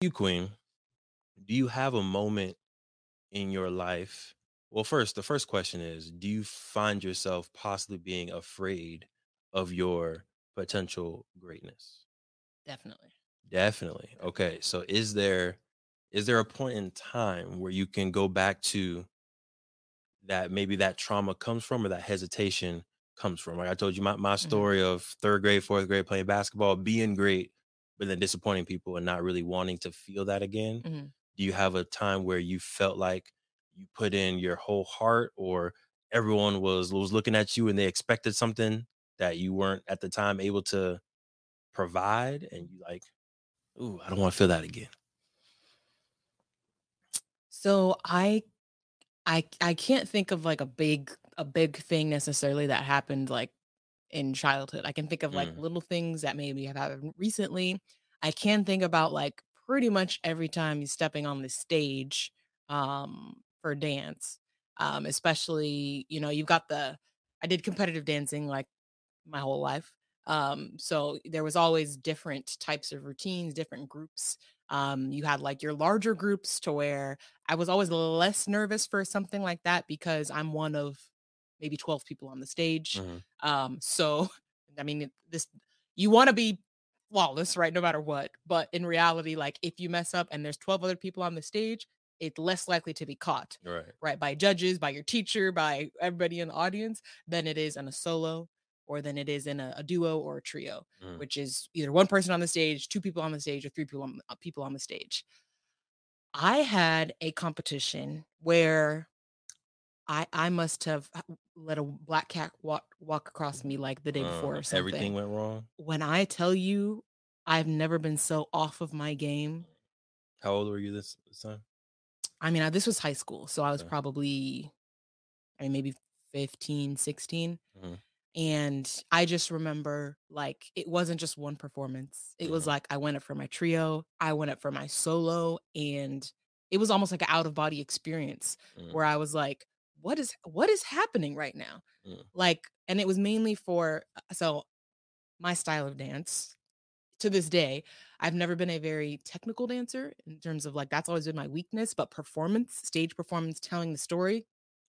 You Queen, do you have a moment in your life? Well, first, the first question is, do you find yourself possibly being afraid of your potential greatness? Definitely. Definitely. Okay. So is there is there a point in time where you can go back to that maybe that trauma comes from or that hesitation comes from? Like I told you my, my Mhm. story of third grade, fourth grade playing basketball, being great, but then disappointing people and not really wanting to feel that again. Mhm. Do you have a time where you felt like you put in your whole heart or everyone was was looking at you and they expected something that you weren't at the time able to provide and you like, ooh, I don't want to feel that again. So I I I can't think of like a big a big thing necessarily that happened like in childhood. I can think of like Mm, little things that maybe have happened recently. I can think about like pretty much every time you're stepping on the stage um for dance. Um especially, you know, you've got the I did competitive dancing like my whole life. Um, so there was always different types of routines, different groups. Um, you had like your larger groups to where I was always less nervous for something like that because I'm one of maybe 12 people on the stage. mhm. Um, so I mean this you want to be flawless, right? No matter what. But in reality, like if you mess up and there's 12 other people on the stage, it's less likely to be caught Right. right by judges by your teacher by everybody in the audience than it is in a solo or than it is in a, a duo or a trio Mm, which is either one person on the stage two people on the stage or three people on, uh, people on the stage i had a competition where i i must have let a black cat walk walk across me like the day before uh, or something everything went wrong. when i tell you i've never been so off of my game How old were you this, this time? i mean I, this was high school so i was Okay. probably i mean maybe 15 16 Mhm. And I just remember like it wasn't just one performance. It was Mhm. like I went up for my trio, I went up for my solo, and it was almost like an out of body experience Mm, where I was like, what is what is happening right now? mm, Like, and it was mainly for uh, so my style of dance to this day, I've never been a very technical dancer in terms of like that's always been my weakness, but performance, stage performance, telling the story,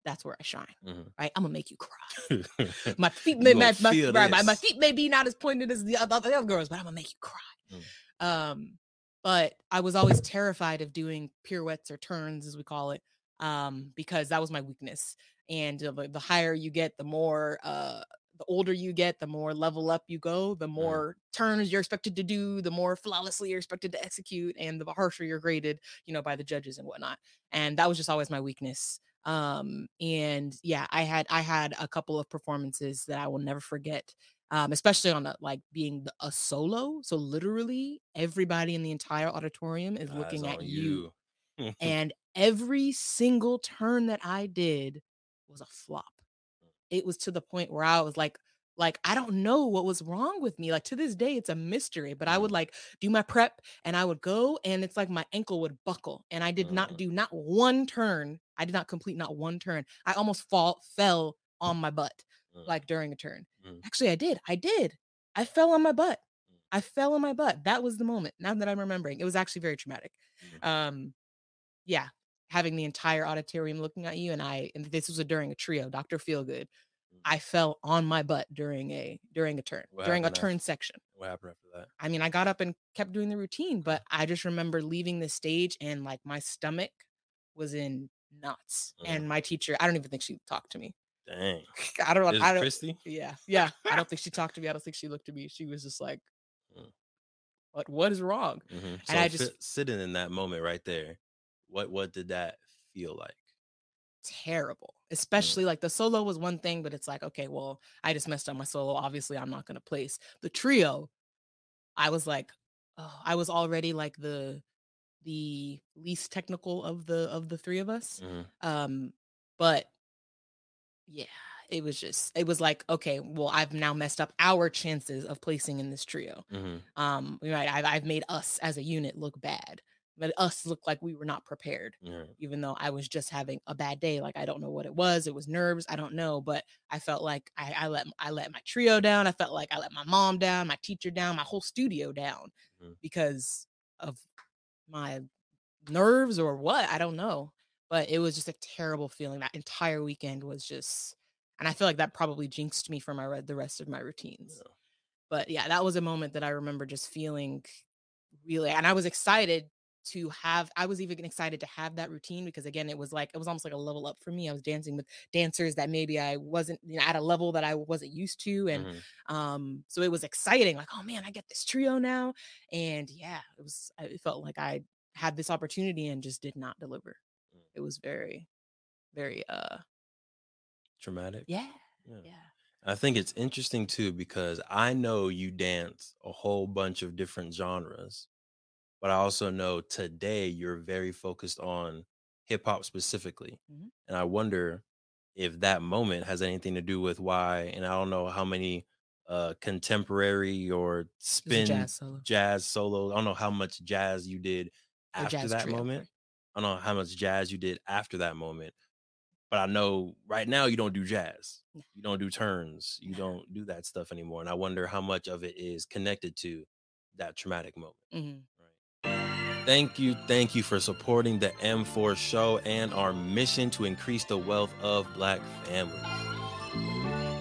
that's where I shine. mhm. Right? I'm gonna make you cry. My feet may my, my, right, my, my feet may be not as pointed as the other, the other girls, but I'm gonna make you cry. Mm. Um, but I was always terrified of doing pirouettes or turns, as we call it, um, because that was my weakness. And the, the higher you get, the more uh the older you get, the more level up you go, the more turns you're expected to do, the more flawlessly you're expected to execute, and the harsher you're graded, you know, by the judges and whatnot. And that was just always my weakness um and yeah i had i had a couple of performances that i will never forget um especially on a, like being the- a solo so literally everybody in the entire auditorium is Eyes looking at you you. and every single turn that i did was a flop it was to the point where I was like like I don't know what was wrong with me. Like to this day it's a mystery, but I would Mm, like do my prep and I would go and it's like my ankle would buckle and I did not mm, do not one turn. I did not complete not one turn. I almost fall fell on my butt mm, like during a turn. mm, Actually I did. I did. I fell on my butt. mm, I fell on my butt. That was the moment. Now that I'm remembering. It was actually very traumatic. mm, Um yeah, having the entire auditorium looking at you and I and this was a during a trio, Dr. Feelgood. mm. I fell on my butt during a during a turn, What during a happened turn after? section. What happened after that? I mean, I got up and kept doing the routine, but I just remember leaving the stage and like my stomach was in knots. Mm, And my teacher, I don't even think she talked to me. dang. I don't Is I don't Christy? yeah, yeah. I don't think she talked to me. I don't think she looked at me. She was just like, Mm. what what is wrong? Mhm. And So I just sitting in that moment right there, what what did that feel like? terrible. Mm, Especially like the solo was one thing, but it's like, okay, well, I just messed up my solo. Obviously, I'm not gonna place. The trio, I was like, oh, I was already like the the least technical of the of the three of us. mhm, Um, but yeah, it was just it was like, okay, well, I've now messed up our chances of placing in this trio. mhm, Um, right, I've I've made us as a unit look bad. But us look like we were not prepared mhm, even though I was just having a bad day. Like I don't know what it was. It was nerves. I don't know, but I felt like I, I let I let my trio down. I felt like I let my mom down, my teacher down, my whole studio down mhm. because of my nerves or what. I don't know. But it was just a terrible feeling. That entire weekend was just and I feel like that probably jinxed me for my the rest of my routines. Yeah. But yeah, that was a moment that I remember just feeling really and I was excited to have I was even excited to have that routine because again it was like it was almost like a level up for me. I was dancing with dancers that maybe I wasn't you know, at a level that I wasn't used to and Mhm. um so it was exciting like oh man I get this trio now and yeah it was I- it felt like I had this opportunity and just did not deliver. Mm. It was very very uh Traumatic. yeah Yeah. yeah I think it's interesting too because I know you dance a whole bunch of different genres, but I also know today you're very focused on hip hop specifically. Mhm. And I wonder if that moment has anything to do with why, and I don't know how many uh contemporary or it was a spin jazz solo jazz solos. I don't know how much jazz you did after that trio moment. I don't know how much jazz you did after that moment, but I know right now you don't do jazz. No. You don't do turns. You No. don't do that stuff anymore. And I wonder how much of it is connected to that traumatic moment. Mhm. Thank you. Thank you for supporting the M4 show and our mission to increase the wealth of Black families.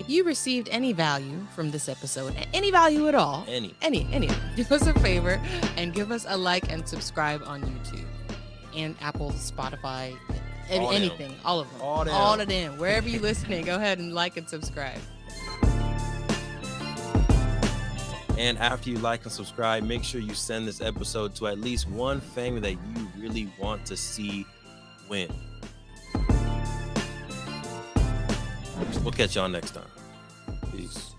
If you received any value from this episode, any value at all, Any. any, any, do us a favor and give us a like and subscribe on YouTube and Apple, Spotify, All them. anything, all of them, All them. all of them. Wherever you're listening, go ahead and like and subscribe. And after you like and subscribe, make sure you send this episode to at least one family that you really want to see win. We'll catch y'all next time. Peace.